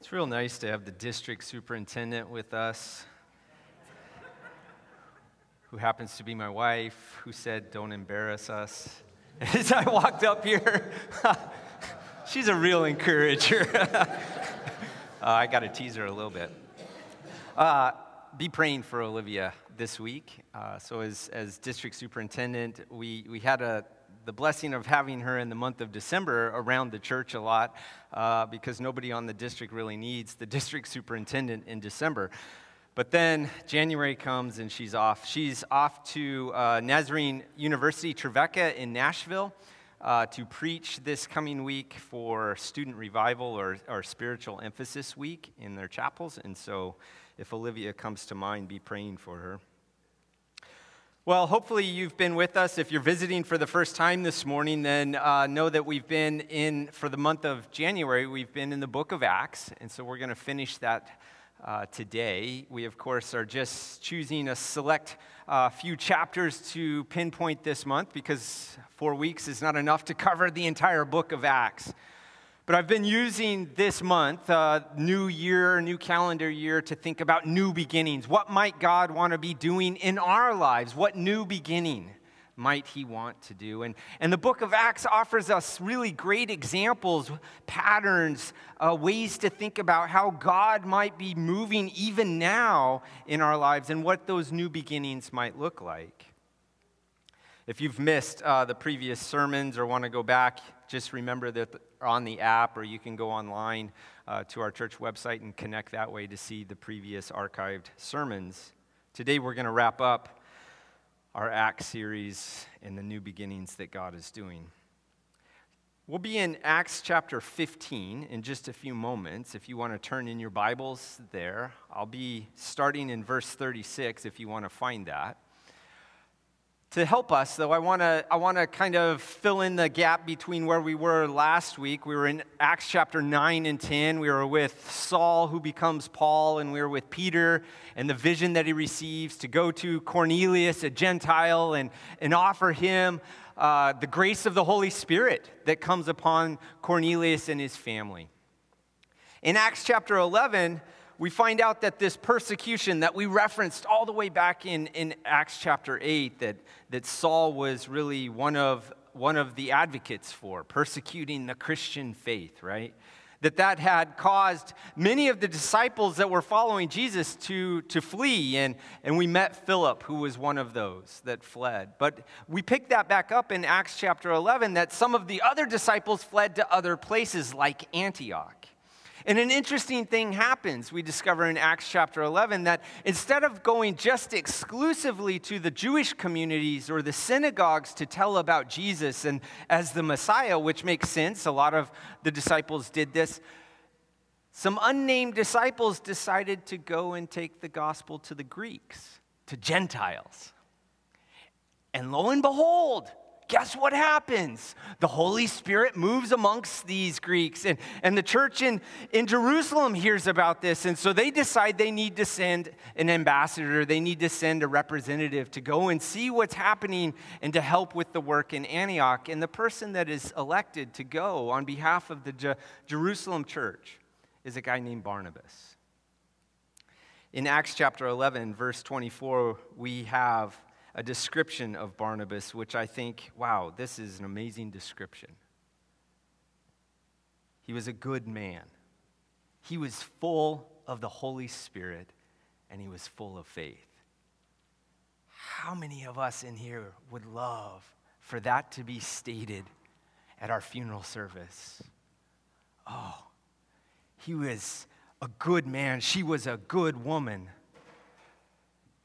It's real nice to have the district superintendent with us, who happens to be my wife, who said, Don't embarrass us. As I walked up here, she's a real encourager. uh, I got to tease her a little bit. Uh, be praying for Olivia this week. Uh, so, as, as district superintendent, we, we had a the blessing of having her in the month of December around the church a lot uh, because nobody on the district really needs the district superintendent in December. But then January comes and she's off. She's off to uh, Nazarene University Trevecca in Nashville uh, to preach this coming week for student revival or, or spiritual emphasis week in their chapels. And so if Olivia comes to mind, be praying for her. Well, hopefully you've been with us. If you're visiting for the first time this morning, then uh, know that we've been in, for the month of January, we've been in the book of Acts. And so we're going to finish that uh, today. We, of course, are just choosing a select uh, few chapters to pinpoint this month because four weeks is not enough to cover the entire book of Acts. But I've been using this month, uh, new year, new calendar year, to think about new beginnings. What might God want to be doing in our lives? What new beginning might He want to do? And, and the book of Acts offers us really great examples, patterns, uh, ways to think about how God might be moving even now in our lives and what those new beginnings might look like. If you've missed uh, the previous sermons or want to go back, just remember that on the app, or you can go online uh, to our church website and connect that way to see the previous archived sermons. Today, we're going to wrap up our Acts series and the new beginnings that God is doing. We'll be in Acts chapter 15 in just a few moments. If you want to turn in your Bibles there, I'll be starting in verse 36 if you want to find that. To help us, though, I want to I wanna kind of fill in the gap between where we were last week. We were in Acts chapter 9 and 10. We were with Saul, who becomes Paul, and we were with Peter and the vision that he receives to go to Cornelius, a Gentile, and, and offer him uh, the grace of the Holy Spirit that comes upon Cornelius and his family. In Acts chapter 11, we find out that this persecution that we referenced all the way back in, in Acts chapter 8, that, that Saul was really one of, one of the advocates for, persecuting the Christian faith, right? That that had caused many of the disciples that were following Jesus to, to flee. And, and we met Philip, who was one of those that fled. But we pick that back up in Acts chapter 11 that some of the other disciples fled to other places like Antioch. And an interesting thing happens, we discover in Acts chapter 11, that instead of going just exclusively to the Jewish communities or the synagogues to tell about Jesus and as the Messiah, which makes sense, a lot of the disciples did this, some unnamed disciples decided to go and take the gospel to the Greeks, to Gentiles. And lo and behold, guess what happens? The Holy Spirit moves amongst these Greeks. And, and the church in, in Jerusalem hears about this. And so they decide they need to send an ambassador, they need to send a representative to go and see what's happening and to help with the work in Antioch. And the person that is elected to go on behalf of the Je- Jerusalem church is a guy named Barnabas. In Acts chapter 11, verse 24, we have a description of Barnabas, which I think, wow, this is an amazing description. He was a good man. He was full of the Holy Spirit and he was full of faith. How many of us in here would love for that to be stated at our funeral service? Oh, he was a good man. She was a good woman.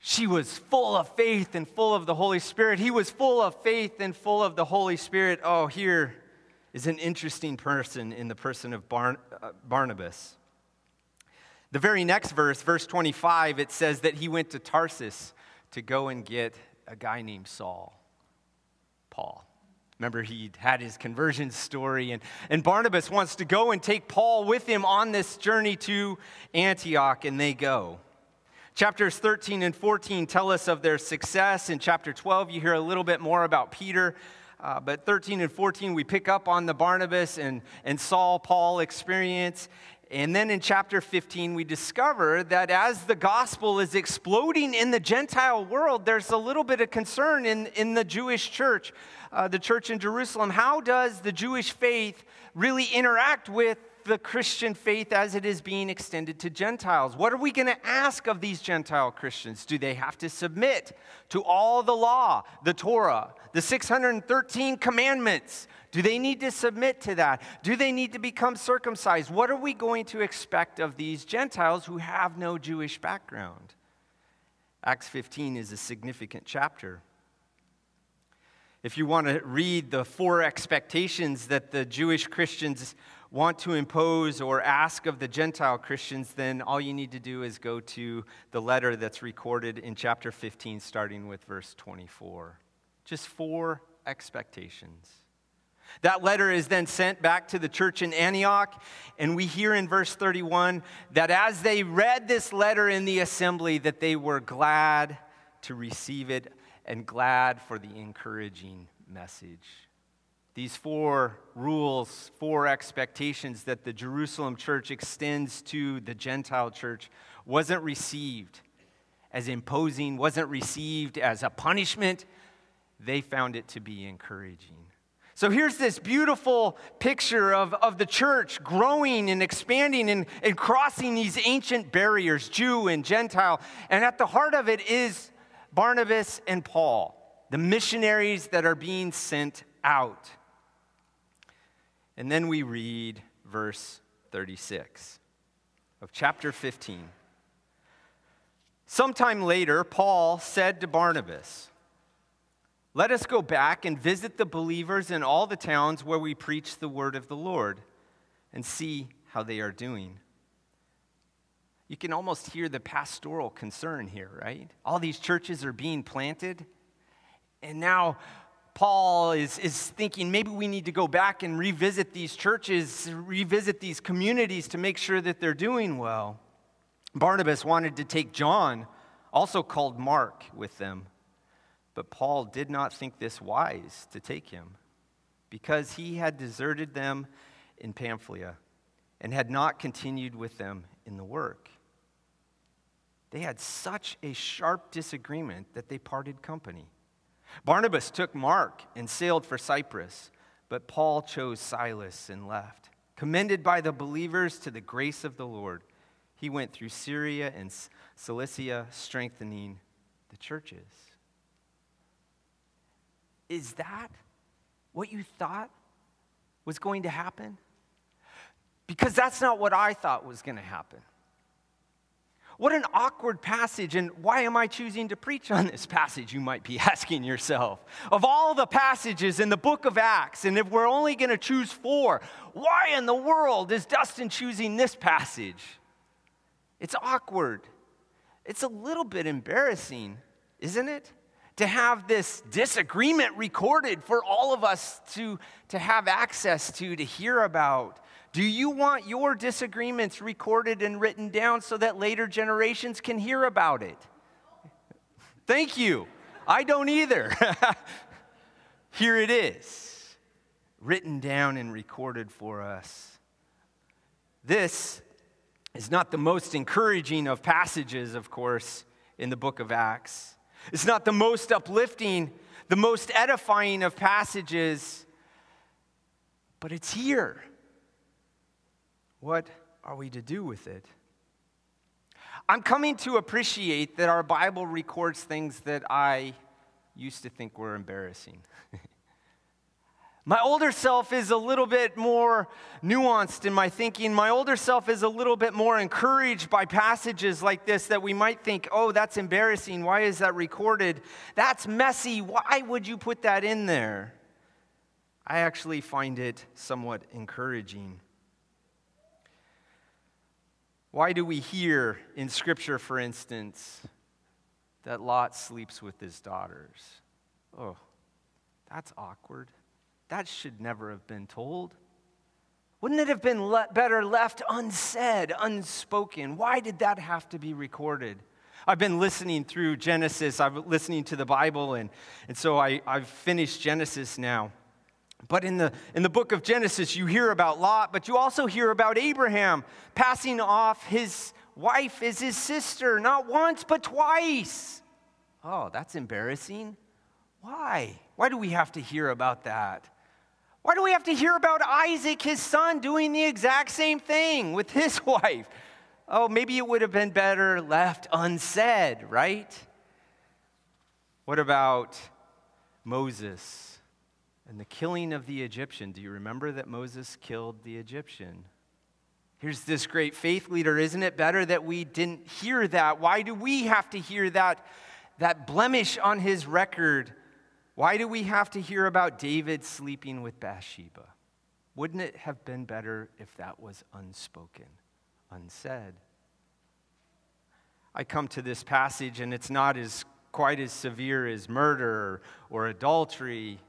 She was full of faith and full of the Holy Spirit. He was full of faith and full of the Holy Spirit. Oh, here is an interesting person in the person of uh, Barnabas. The very next verse, verse 25, it says that he went to Tarsus to go and get a guy named Saul, Paul. Remember, he had his conversion story, and, and Barnabas wants to go and take Paul with him on this journey to Antioch, and they go. Chapters 13 and 14 tell us of their success. In chapter 12, you hear a little bit more about Peter. Uh, but 13 and 14, we pick up on the Barnabas and, and Saul Paul experience. And then in chapter 15, we discover that as the gospel is exploding in the Gentile world, there's a little bit of concern in, in the Jewish church, uh, the church in Jerusalem. How does the Jewish faith really interact with the Christian faith as it is being extended to Gentiles? What are we going to ask of these Gentile Christians? Do they have to submit to all the law, the Torah, the 613 commandments? Do they need to submit to that? Do they need to become circumcised? What are we going to expect of these Gentiles who have no Jewish background? Acts 15 is a significant chapter. If you want to read the four expectations that the Jewish Christians want to impose or ask of the Gentile Christians, then all you need to do is go to the letter that's recorded in chapter 15, starting with verse 24. Just four expectations. That letter is then sent back to the church in Antioch, and we hear in verse 31 that as they read this letter in the assembly that they were glad to receive it and glad for the encouraging message. These four rules, four expectations that the Jerusalem church extends to the Gentile church wasn't received as imposing, wasn't received as a punishment. They found it to be encouraging. So here's this beautiful picture of, of the church growing and expanding and, and crossing these ancient barriers, Jew and Gentile. And at the heart of it is Barnabas and Paul, the missionaries that are being sent out. And then we read verse 36 of chapter 15. Sometime later, Paul said to Barnabas, let us go back and visit the believers in all the towns where we preach the word of the Lord and see how they are doing. You can almost hear the pastoral concern here, right? All these churches are being planted, and now Paul is, is thinking maybe we need to go back and revisit these churches, revisit these communities to make sure that they're doing well. Barnabas wanted to take John, also called Mark, with them. But Paul did not think this wise to take him because he had deserted them in Pamphylia and had not continued with them in the work. They had such a sharp disagreement that they parted company. Barnabas took Mark and sailed for Cyprus, but Paul chose Silas and left. Commended by the believers to the grace of the Lord, he went through Syria and Cilicia, strengthening the churches. Is that what you thought was going to happen? Because that's not what I thought was going to happen. What an awkward passage, and why am I choosing to preach on this passage, you might be asking yourself. Of all the passages in the book of Acts, and if we're only going to choose four, why in the world is Dustin choosing this passage? It's awkward. It's a little bit embarrassing, isn't it? To have this disagreement recorded for all of us to, to have access to, to hear about? Do you want your disagreements recorded and written down so that later generations can hear about it? Thank you. I don't either. Here it is, written down and recorded for us. This is not the most encouraging of passages, of course, in the book of Acts. It's not the most uplifting, the most edifying of passages, but it's here. What are we to do with it? I'm coming to appreciate that our Bible records things that I used to think were embarrassing. My older self is a little bit more nuanced in my thinking. My older self is a little bit more encouraged by passages like this that we might think, oh, that's embarrassing. Why is that recorded? That's messy. Why would you put that in there? I actually find it somewhat encouraging. Why do we hear in Scripture, for instance, that Lot sleeps with his daughters? Oh, that's awkward. That should never have been told. Wouldn't it have been le- better left unsaid, unspoken? Why did that have to be recorded? I've been listening through Genesis, I've been listening to the Bible, and, and so I, I've finished Genesis now. But in the, in the book of Genesis, you hear about Lot, but you also hear about Abraham passing off his wife as his sister, not once, but twice. Oh, that's embarrassing. Why? Why do we have to hear about that? Why do we have to hear about Isaac, his son, doing the exact same thing with his wife? Oh, maybe it would have been better left unsaid, right? What about Moses and the killing of the Egyptian? Do you remember that Moses killed the Egyptian? Here's this great faith leader. Isn't it better that we didn't hear that? Why do we have to hear that, that blemish on his record? Why do we have to hear about David sleeping with Bathsheba? Wouldn't it have been better if that was unspoken, unsaid? I come to this passage and it's not as quite as severe as murder or adultery.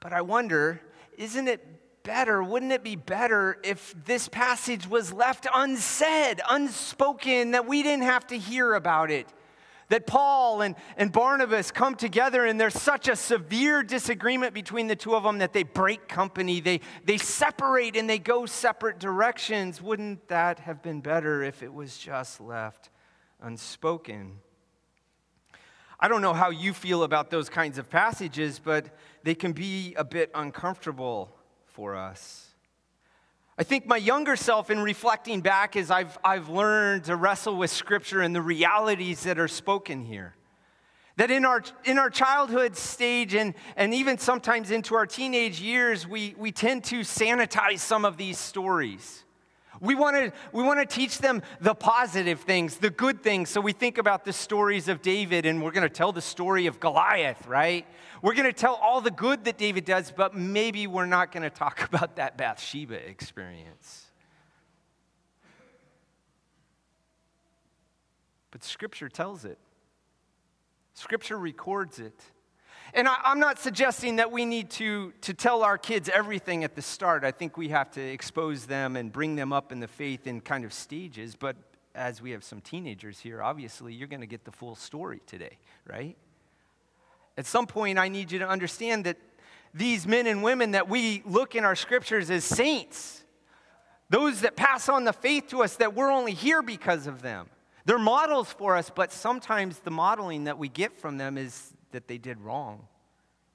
But I wonder, isn't it better, wouldn't it be better if this passage was left unsaid, unspoken, that we didn't have to hear about it? That Paul and, and Barnabas come together and there's such a severe disagreement between the two of them that they break company, they, they separate and they go separate directions. Wouldn't that have been better if it was just left unspoken? I don't know how you feel about those kinds of passages, but they can be a bit uncomfortable for us. I think my younger self, in reflecting back, is I've, I've learned to wrestle with Scripture and the realities that are spoken here. That in our, in our childhood stage and, and even sometimes into our teenage years, we, we tend to sanitize some of these stories. We want to we want to teach them the positive things, the good things. So we think about the stories of David and we're going to tell the story of Goliath, right? We're going to tell all the good that David does, but maybe we're not going to talk about that Bathsheba experience. But scripture tells it. Scripture records it. And I, am not suggesting that we need to, to tell our kids everything at the start. I think we have to expose them and bring them up in the faith in kind of stages. But as we have some teenagers here, obviously you're going to get the full story today, right? At some point, I need you to understand that these men and women that we look in our scriptures as saints, those that pass on the faith to us, that we're only here because of them. They're models for us, but sometimes the modeling that we get from them is that they did wrong,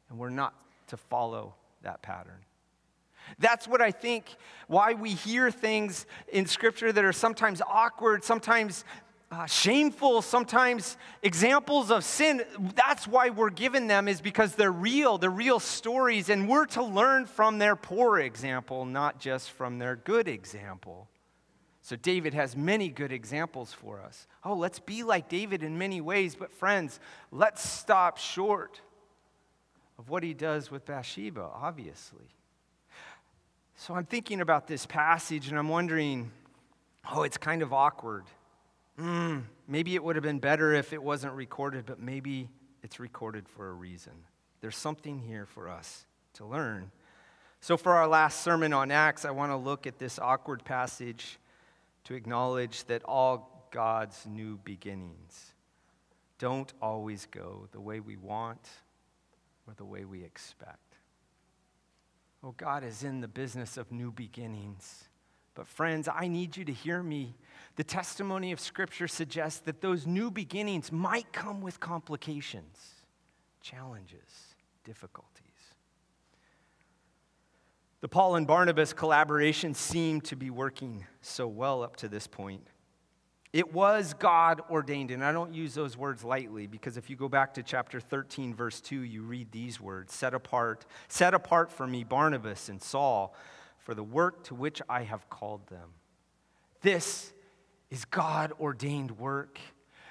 and we're not to follow that pattern. That's what I think why we hear things in Scripture that are sometimes awkward, sometimes uh, shameful, sometimes examples of sin. That's why we're given them, is because they're real, they're real stories, and we're to learn from their poor example, not just from their good example. So, David has many good examples for us. Oh, let's be like David in many ways, but friends, let's stop short of what he does with Bathsheba, obviously. So, I'm thinking about this passage and I'm wondering, oh, it's kind of awkward. Mm, maybe it would have been better if it wasn't recorded, but maybe it's recorded for a reason. There's something here for us to learn. So, for our last sermon on Acts, I want to look at this awkward passage to acknowledge that all God's new beginnings don't always go the way we want or the way we expect. Oh, God is in the business of new beginnings. But, friends, I need you to hear me. The testimony of Scripture suggests that those new beginnings might come with complications, challenges, difficulties. The Paul and Barnabas collaboration seemed to be working so well up to this point. It was God ordained, and I don't use those words lightly because if you go back to chapter 13, verse 2, you read these words Set apart, set apart for me Barnabas and Saul for the work to which I have called them. This is God ordained work.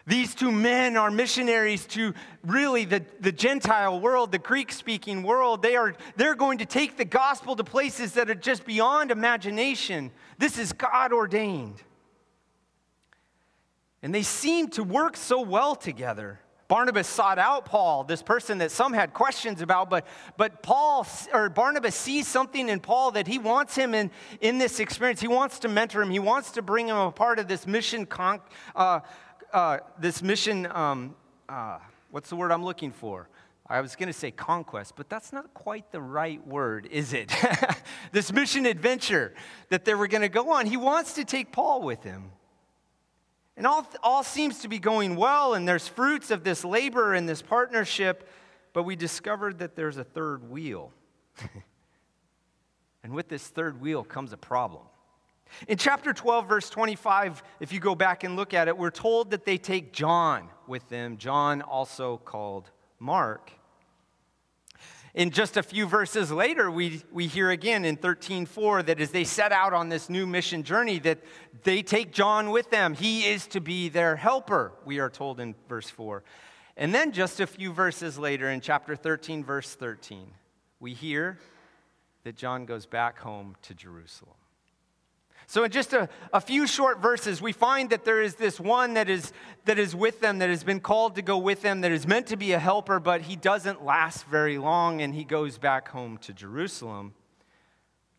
These two men are missionaries to really the, the Gentile world, the Greek speaking world. They are, they're going to take the gospel to places that are just beyond imagination. This is God ordained. And they seem to work so well together. Barnabas sought out Paul, this person that some had questions about, but, but Paul or Barnabas sees something in Paul that he wants him in, in this experience. He wants to mentor him. He wants to bring him a part of this mission con- uh, uh, this mission, um, uh, what's the word I'm looking for? I was going to say conquest, but that's not quite the right word, is it? this mission adventure that they were going to go on. He wants to take Paul with him. And all, all seems to be going well, and there's fruits of this labor and this partnership, but we discovered that there's a third wheel. and with this third wheel comes a problem. In chapter 12, verse 25, if you go back and look at it, we're told that they take John with them, John also called Mark. In just a few verses later, we, we hear again in 13:4 that as they set out on this new mission journey, that they take John with them. He is to be their helper, we are told in verse 4. And then just a few verses later, in chapter 13, verse 13, we hear that John goes back home to Jerusalem. So, in just a, a, few short verses, we find that there is this one that is, that is with them, that has been called to go with them, that is meant to be a helper, but he doesn't last very long and he goes back home to Jerusalem.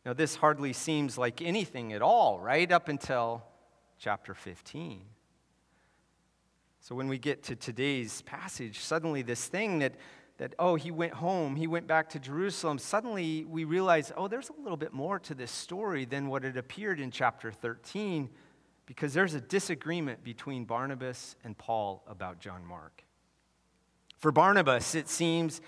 Now, this hardly seems like anything at all, right? Up until chapter 15. So, when we get to today's passage, suddenly this thing that that, oh, he went home, he went back to Jerusalem, suddenly we realize, oh, there's a little bit more to this story than what it appeared in chapter 13, because there's a disagreement between Barnabas and Paul about John Mark. For Barnabas, it seems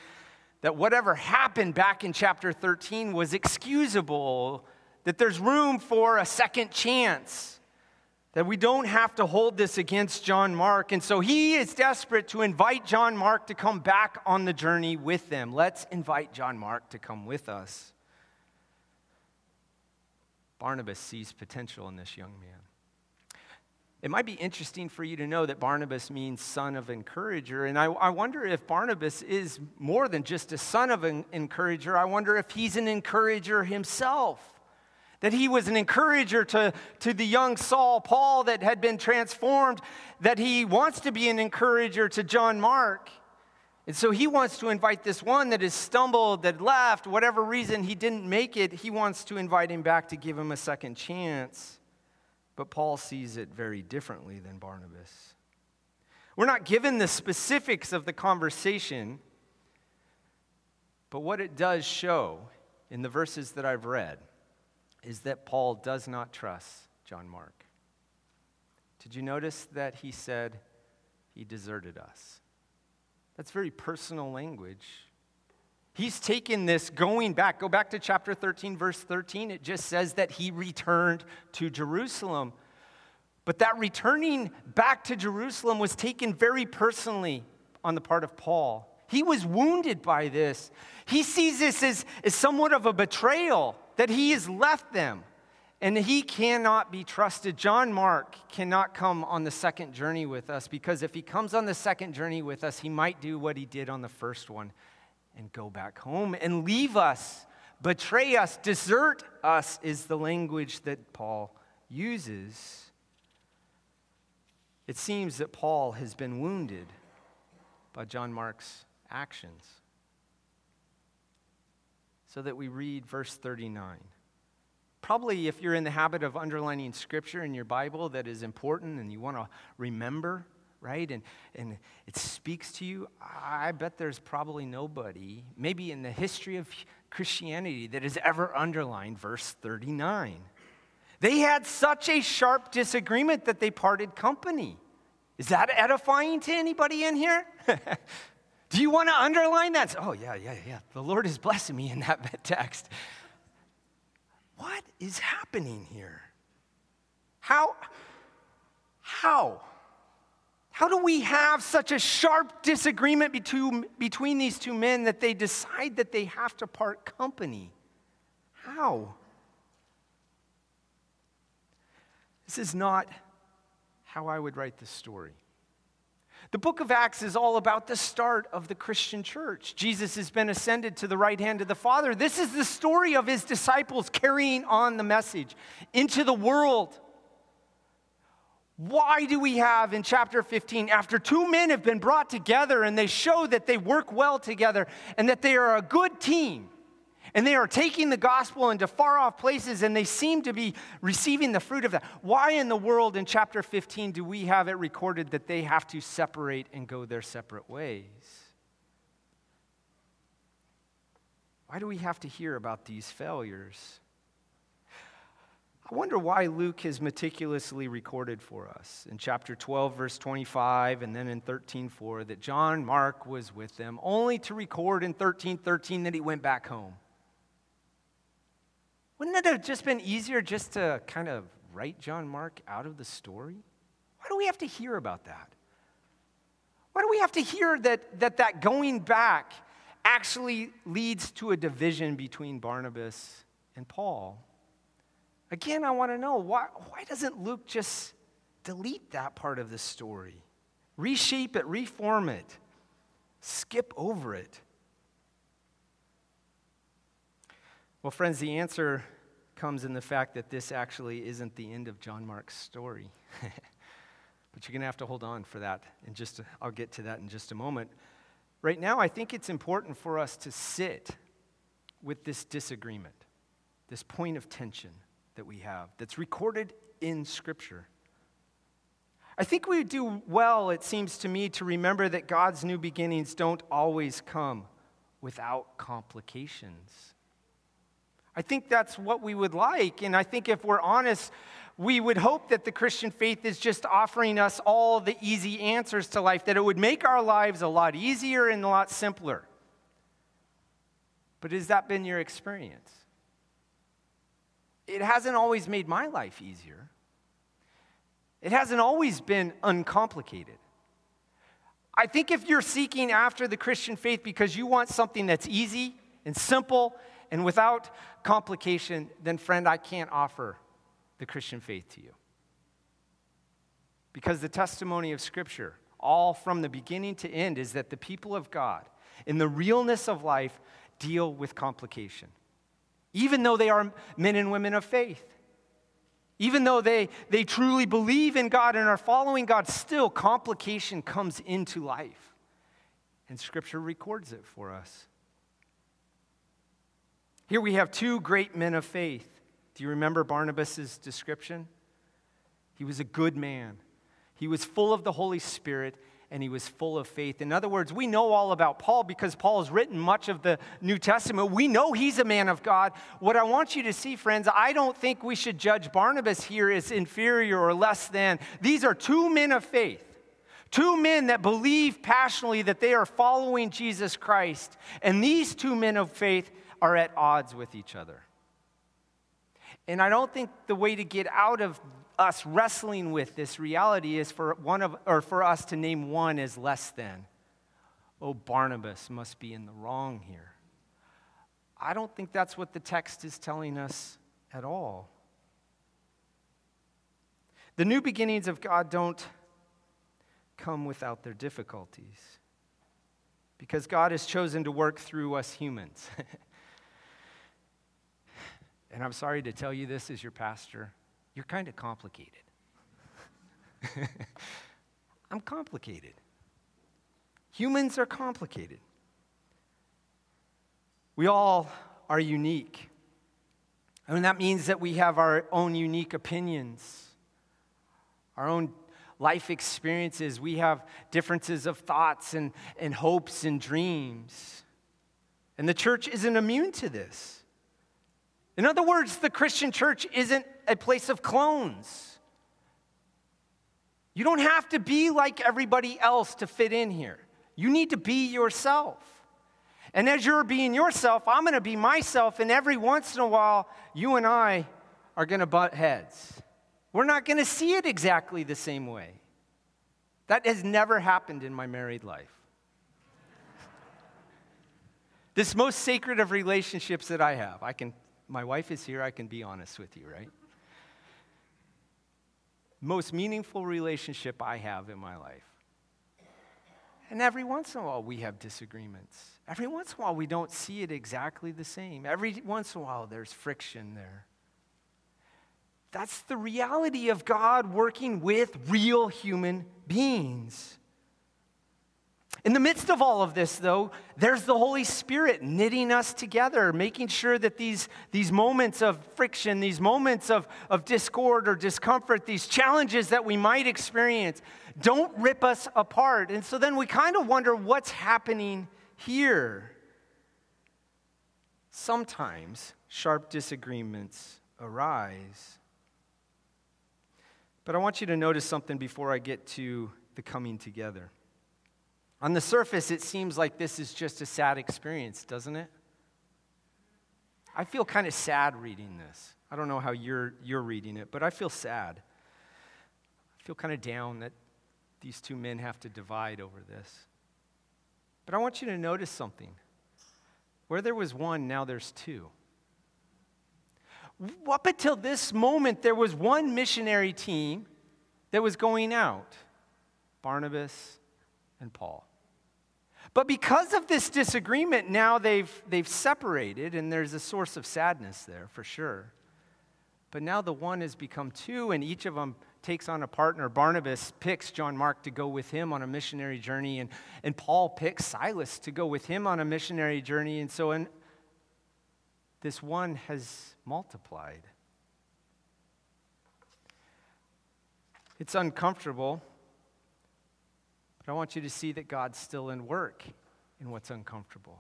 that whatever happened back in chapter 13 was excusable, that there's room for a second chance that we don't have to hold this against John Mark. And so he is desperate to invite John Mark to come back on the journey with them. Let's invite John Mark to come with us. Barnabas sees potential in this young man. It might be interesting for you to know that Barnabas means son of encourager. And I, I, wonder if Barnabas is more than just a son of an encourager. I wonder if he's an encourager himself that he was an encourager to, to the young Saul, Paul, that had been transformed, that he wants to be an encourager to John Mark. And so he wants to invite this one that has stumbled, that left, whatever reason he didn't make it, he wants to invite him back to give him a second chance. But Paul sees it very differently than Barnabas. We're not given the specifics of the conversation, but what it does show in the verses that I've read is that Paul does not trust John Mark. Did you notice that he said he deserted us? That's very personal language. He's taken this going back. Go back to chapter 13, verse 13. It just says that he returned to Jerusalem. But that returning back to Jerusalem was taken very personally on the part of Paul. He was wounded by this. He sees this as, as somewhat of a betrayal that he has left them and he cannot be trusted. John Mark cannot come on the second journey with us because if he comes on the second journey with us, he might do what he did on the first one and go back home and leave us, betray us, desert us, is the language that Paul uses. It seems that Paul has been wounded by John Mark's actions so that we read verse 39. Probably, if you're in the habit of underlining scripture in your Bible that is important and you want to remember, right? And, and it speaks to you, I bet there's probably nobody, maybe in the history of Christianity, that has ever underlined verse 39. They had such a sharp disagreement that they parted company. Is that edifying to anybody in here? Do you want to underline that? Oh, yeah, yeah, yeah. The Lord is blessing me in that text. What is happening here? How? How? How do we have such a sharp disagreement between, between these two men that they decide that they have to part company? How? This is not how I would write this story. The book of Acts is all about the start of the Christian church. Jesus has been ascended to the right hand of the Father. This is the story of his disciples carrying on the message into the world. Why do we have in chapter 15, after two men have been brought together and they show that they work well together and that they are a good team, and they are taking the gospel into far off places and they seem to be receiving the fruit of that. Why in the world in chapter 15 do we have it recorded that they have to separate and go their separate ways? Why do we have to hear about these failures? I wonder why Luke has meticulously recorded for us in chapter 12, verse 25, and then in 13, 4, that John Mark was with them, only to record in 13, 13 that he went back home. Wouldn't it have just been easier just to kind of write John Mark out of the story? Why do we have to hear about that? Why do we have to hear that that, that going back actually leads to a division between Barnabas and Paul? Again, I want to know why, why doesn't Luke just delete that part of the story? Reshape it, reform it, skip over it. Well, friends, the answer comes in the fact that this actually isn't the end of John Mark's story. but you're going to have to hold on for that. And just I'll get to that in just a moment. Right now, I think it's important for us to sit with this disagreement, this point of tension that we have that's recorded in Scripture. I think we do well, it seems to me, to remember that God's new beginnings don't always come without complications. I think that's what we would like. And I think if we're honest, we would hope that the Christian faith is just offering us all the easy answers to life, that it would make our lives a lot easier and a lot simpler. But has that been your experience? it hasn't always made my life easier. It hasn't always been uncomplicated. I think if you're seeking after the Christian faith because you want something that's easy and simple and without complication, then, friend, I can't offer the Christian faith to you. Because the testimony of Scripture, all from the beginning to end, is that the people of God, in the realness of life, deal with complication even though they are men and women of faith. Even though they, they truly believe in God and are following God, still complication comes into life. And Scripture records it for us. Here we have two great men of faith. Do you remember Barnabas' description? He was a good man, he was full of the Holy Spirit, and he was full of faith. In other words, we know all about Paul because Paul has written much of the New Testament. We know he's a man of God. What I want you to see, friends, I don't think we should judge Barnabas here as inferior or less than. These are two men of faith. Two men that believe passionately that they are following Jesus Christ. And these two men of faith are at odds with each other. And I don't think the way to get out of us wrestling with this reality is for one of or for us to name one as less than. Oh, Barnabas must be in the wrong here. I don't think that's what the text is telling us at all. The new beginnings of God don't come without their difficulties because God has chosen to work through us humans. and I'm sorry to tell you this as your pastor you're kind of complicated. I'm complicated. Humans are complicated. We all are unique. And that means that we have our own unique opinions, our own life experiences. We have differences of thoughts and, and hopes and dreams. And the church isn't immune to this. In other words, the Christian church isn't a place of clones. You don't have to be like everybody else to fit in here. You need to be yourself. And as you're being yourself, I'm going to be myself, and every once in a while, you and I are going to butt heads. We're not going to see it exactly the same way. That has never happened in my married life. this most sacred of relationships that I have, I can, my wife is here, I can be honest with you, right? most meaningful relationship I have in my life. And every once in a while, we have disagreements. Every once in a while, we don't see it exactly the same. Every once in a while, there's friction there. That's the reality of God working with real human beings. In the midst of all of this, though, there's the Holy Spirit knitting us together, making sure that these, these moments of friction, these moments of, of discord or discomfort, these challenges that we might experience, don't rip us apart. And so then we kind of wonder what's happening here. sometimes sharp disagreements arise. But I want you to notice something before I get to the coming together. On the surface, it seems like this is just a sad experience, doesn't it? I feel kind of sad reading this. I don't know how you're, you're reading it, but I feel sad. I feel kind of down that these two men have to divide over this. But I want you to notice something. Where there was one, now there's two. Up until this moment, there was one missionary team that was going out Barnabas and Paul. But because of this disagreement, now they've, they've separated, and there's a source of sadness there for sure. But now the one has become two, and each of them takes on a partner. Barnabas picks John Mark to go with him on a missionary journey, and, and Paul picks Silas to go with him on a missionary journey. And so in, this one has multiplied. It's uncomfortable but I want you to see that God's still in work in what's uncomfortable.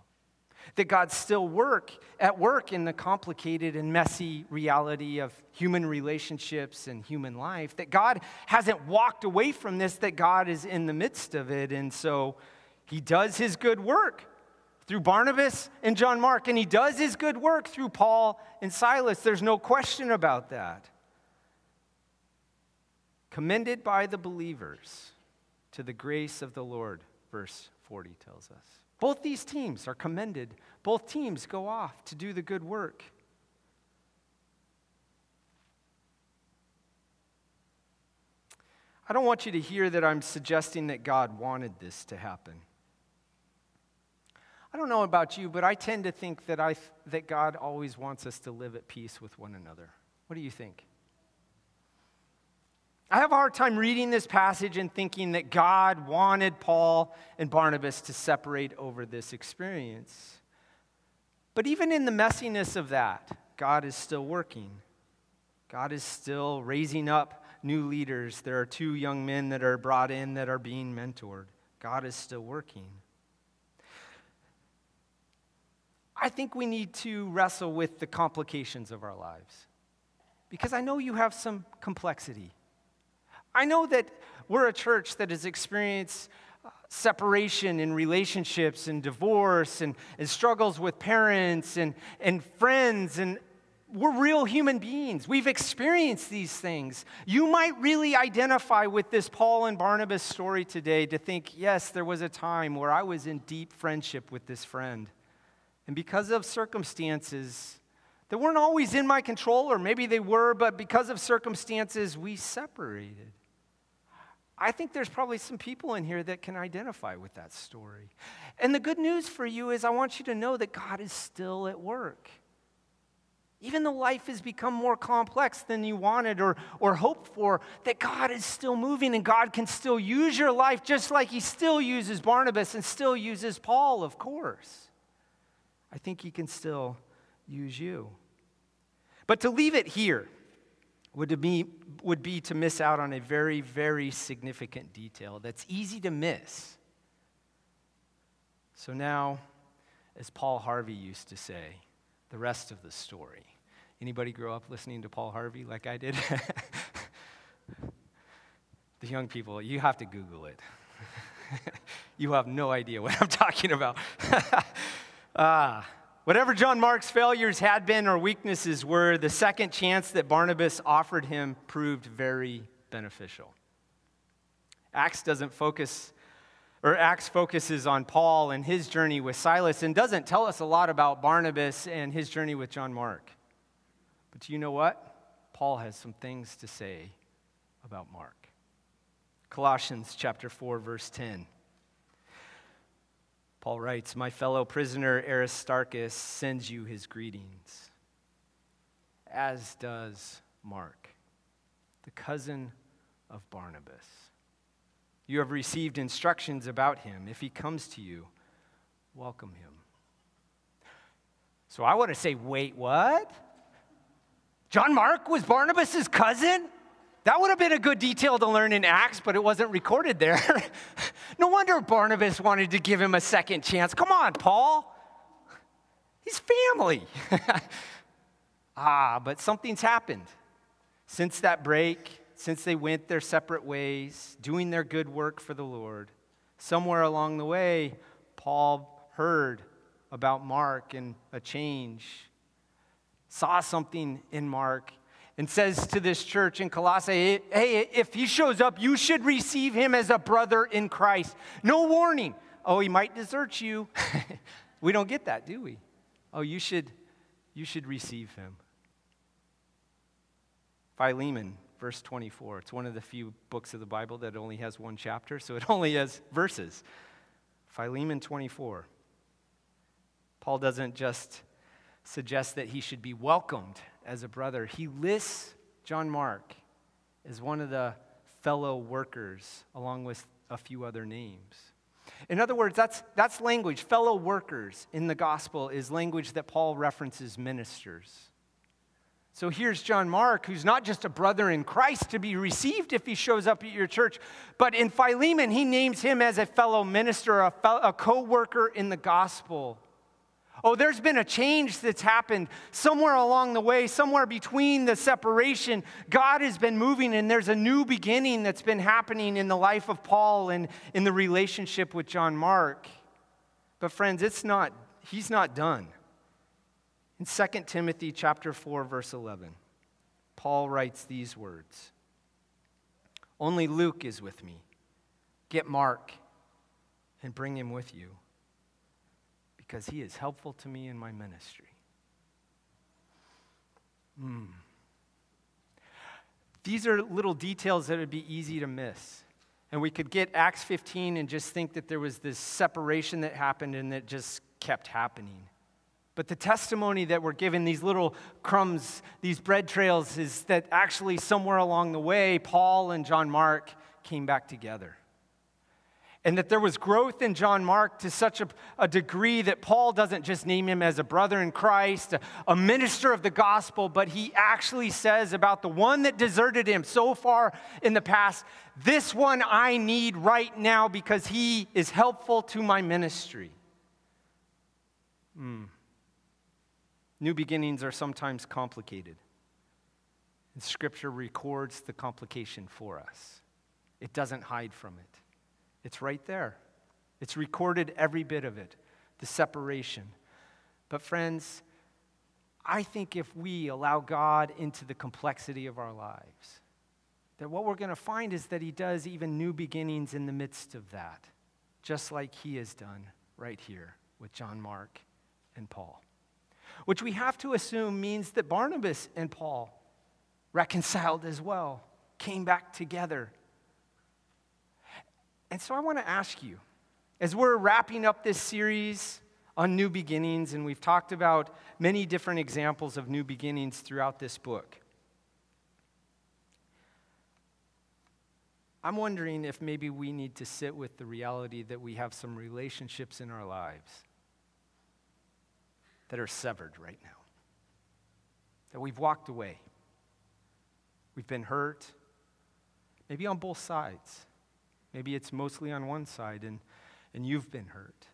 That God's still work at work in the complicated and messy reality of human relationships and human life. That God hasn't walked away from this, that God is in the midst of it. And so he does his good work through Barnabas and John Mark, and he does his good work through Paul and Silas. There's no question about that. Commended by the believers to the grace of the Lord, verse 40 tells us. Both these teams are commended. Both teams go off to do the good work. I don't want you to hear that I'm suggesting that God wanted this to happen. I don't know about you, but I tend to think that, I, that God always wants us to live at peace with one another. What do you think? I have a hard time reading this passage and thinking that God wanted Paul and Barnabas to separate over this experience. But even in the messiness of that, God is still working. God is still raising up new leaders. There are two young men that are brought in that are being mentored. God is still working. I think we need to wrestle with the complications of our lives because I know you have some complexity. I know that we're a church that has experienced uh, separation in relationships and divorce and, and struggles with parents and, and friends and we're real human beings. We've experienced these things. You might really identify with this Paul and Barnabas story today to think, yes, there was a time where I was in deep friendship with this friend. And because of circumstances that weren't always in my control, or maybe they were, but because of circumstances, we separated. I think there's probably some people in here that can identify with that story. And the good news for you is I want you to know that God is still at work. Even though life has become more complex than you wanted or, or hoped for, that God is still moving and God can still use your life just like He still uses Barnabas and still uses Paul, of course. I think He can still use you. But to leave it here, would be, would be to miss out on a very, very significant detail that's easy to miss. So now, as Paul Harvey used to say, the rest of the story. Anybody grow up listening to Paul Harvey like I did? the young people, you have to Google it. you have no idea what I'm talking about. ah, Whatever John Mark's failures had been or weaknesses were, the second chance that Barnabas offered him proved very beneficial. Acts doesn't focus, or Acts focuses on Paul and his journey with Silas and doesn't tell us a lot about Barnabas and his journey with John Mark. But do you know what? Paul has some things to say about Mark. Colossians chapter 4, verse 10. Paul writes, My fellow prisoner Aristarchus sends you his greetings, as does Mark, the cousin of Barnabas. You have received instructions about him. If he comes to you, welcome him. So I want to say, wait, what? John Mark was Barnabas' cousin? That would have been a good detail to learn in Acts, but it wasn't recorded there. no wonder Barnabas wanted to give him a second chance. Come on, Paul. He's family. ah, but something's happened since that break, since they went their separate ways, doing their good work for the Lord. Somewhere along the way, Paul heard about Mark and a change, saw something in Mark, and says to this church in Colossae, hey, if he shows up, you should receive him as a brother in Christ. No warning. Oh, he might desert you. we don't get that, do we? Oh, you should, you should receive him. Philemon, verse 24. It's one of the few books of the Bible that only has one chapter, so it only has verses. Philemon 24. Paul doesn't just suggest that he should be welcomed as a brother, he lists John Mark as one of the fellow workers, along with a few other names. In other words, that's, that's language. Fellow workers in the gospel is language that Paul references ministers. So here's John Mark, who's not just a brother in Christ to be received if he shows up at your church, but in Philemon, he names him as a fellow minister, a, a co worker in the gospel. Oh, there's been a change that's happened somewhere along the way, somewhere between the separation. God has been moving, and there's a new beginning that's been happening in the life of Paul and in the relationship with John Mark. But friends, it's not, he's not done. In 2 Timothy chapter 4, verse 11, Paul writes these words Only Luke is with me. Get Mark and bring him with you because he is helpful to me in my ministry. Hmm. These are little details that would be easy to miss. And we could get Acts 15 and just think that there was this separation that happened and that just kept happening. But the testimony that we're given, these little crumbs, these bread trails, is that actually somewhere along the way, Paul and John Mark came back together and that there was growth in John Mark to such a, a, degree that Paul doesn't just name him as a brother in Christ, a, a minister of the gospel, but he actually says about the one that deserted him so far in the past, this one I need right now because he is helpful to my ministry. Mm. New beginnings are sometimes complicated. And Scripture records the complication for us, it doesn't hide from it. It's right there. It's recorded every bit of it, the separation. But, friends, I think if we allow God into the complexity of our lives, that what we're going to find is that He does even new beginnings in the midst of that, just like He has done right here with John Mark and Paul. Which we have to assume means that Barnabas and Paul reconciled as well, came back together and so I want to ask you, as we're wrapping up this series on new beginnings, and we've talked about many different examples of new beginnings throughout this book, I'm wondering if maybe we need to sit with the reality that we have some relationships in our lives that are severed right now, that we've walked away, we've been hurt, maybe on both sides. Maybe it's mostly on one side and, and you've been hurt.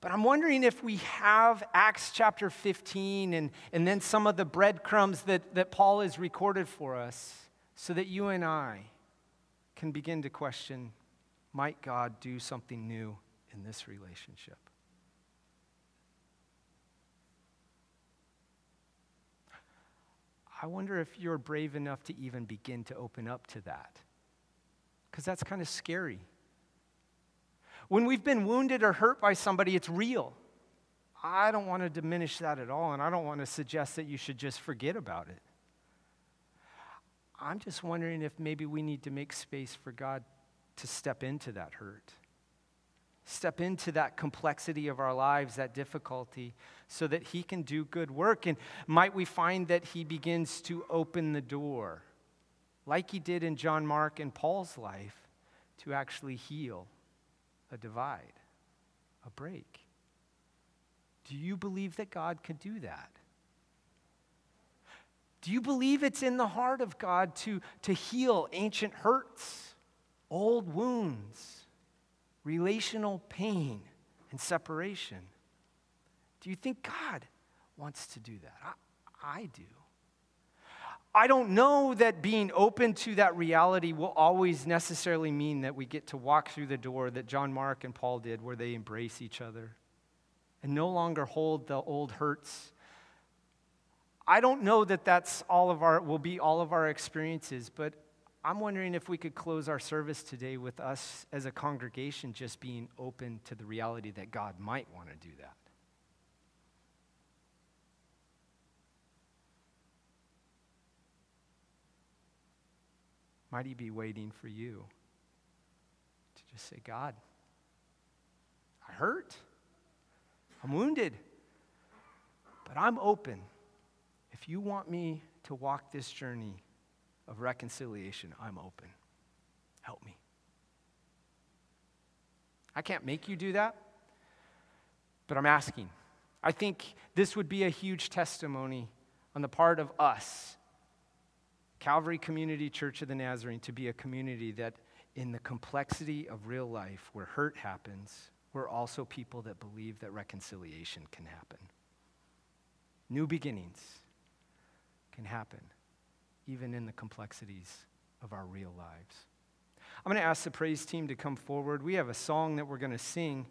But I'm wondering if we have Acts chapter 15 and, and then some of the breadcrumbs that, that Paul has recorded for us so that you and I can begin to question might God do something new in this relationship? I wonder if you're brave enough to even begin to open up to that because that's kind of scary. When we've been wounded or hurt by somebody, it's real. I don't want to diminish that at all, and I don't want to suggest that you should just forget about it. I'm just wondering if maybe we need to make space for God to step into that hurt, step into that complexity of our lives, that difficulty, so that He can do good work. And might we find that He begins to open the door like he did in John Mark and Paul's life, to actually heal a divide, a break. Do you believe that God could do that? Do you believe it's in the heart of God to, to heal ancient hurts, old wounds, relational pain, and separation? Do you think God wants to do that? I, I do. I don't know that being open to that reality will always necessarily mean that we get to walk through the door that John Mark and Paul did, where they embrace each other and no longer hold the old hurts. I don't know that that's all of our will be all of our experiences, but I'm wondering if we could close our service today with us as a congregation just being open to the reality that God might want to do that. Might he be waiting for you to just say, God, I hurt. I'm wounded. But I'm open. If you want me to walk this journey of reconciliation, I'm open. Help me. I can't make you do that, but I'm asking. I think this would be a huge testimony on the part of us Calvary Community Church of the Nazarene to be a community that, in the complexity of real life where hurt happens, we're also people that believe that reconciliation can happen. New beginnings can happen, even in the complexities of our real lives. I'm going to ask the praise team to come forward. We have a song that we're going to sing,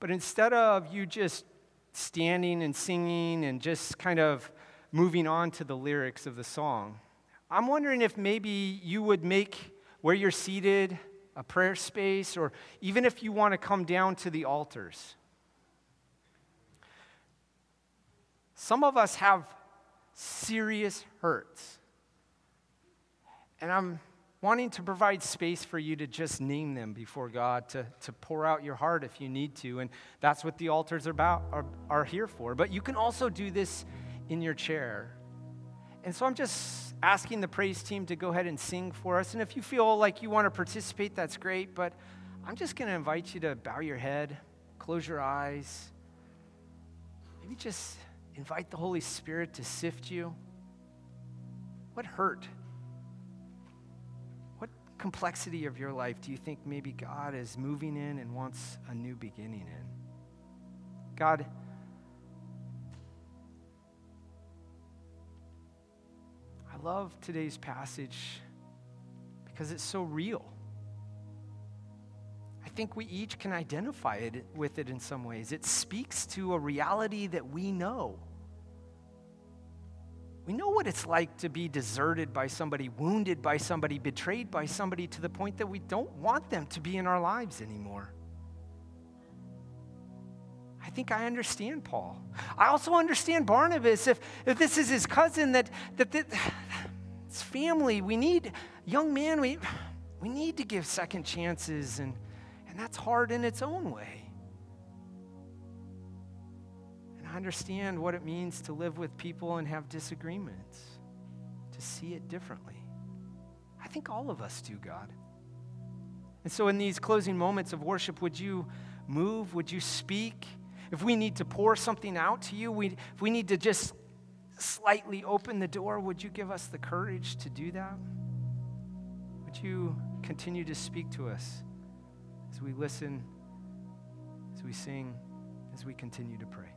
but instead of you just standing and singing and just kind of moving on to the lyrics of the song, I'm wondering if maybe you would make where you're seated a prayer space, or even if you want to come down to the altars. Some of us have serious hurts. And I'm wanting to provide space for you to just name them before God, to, to pour out your heart if you need to. And that's what the altars are, about, are, are here for. But you can also do this in your chair. And so I'm just asking the praise team to go ahead and sing for us. And if you feel like you want to participate, that's great. But I'm just going to invite you to bow your head, close your eyes. Maybe just invite the Holy Spirit to sift you. What hurt? What complexity of your life do you think maybe God is moving in and wants a new beginning in? God, love today's passage because it's so real. I think we each can identify it with it in some ways. It speaks to a reality that we know. We know what it's like to be deserted by somebody, wounded by somebody, betrayed by somebody to the point that we don't want them to be in our lives anymore. I think I understand Paul. I also understand Barnabas. If, if this is his cousin, that, that, that it's family. We need, young man, we, we need to give second chances, and, and that's hard in its own way. And I understand what it means to live with people and have disagreements, to see it differently. I think all of us do, God. And so, in these closing moments of worship, would you move? Would you speak? If we need to pour something out to you, we, if we need to just slightly open the door, would you give us the courage to do that? Would you continue to speak to us as we listen, as we sing, as we continue to pray?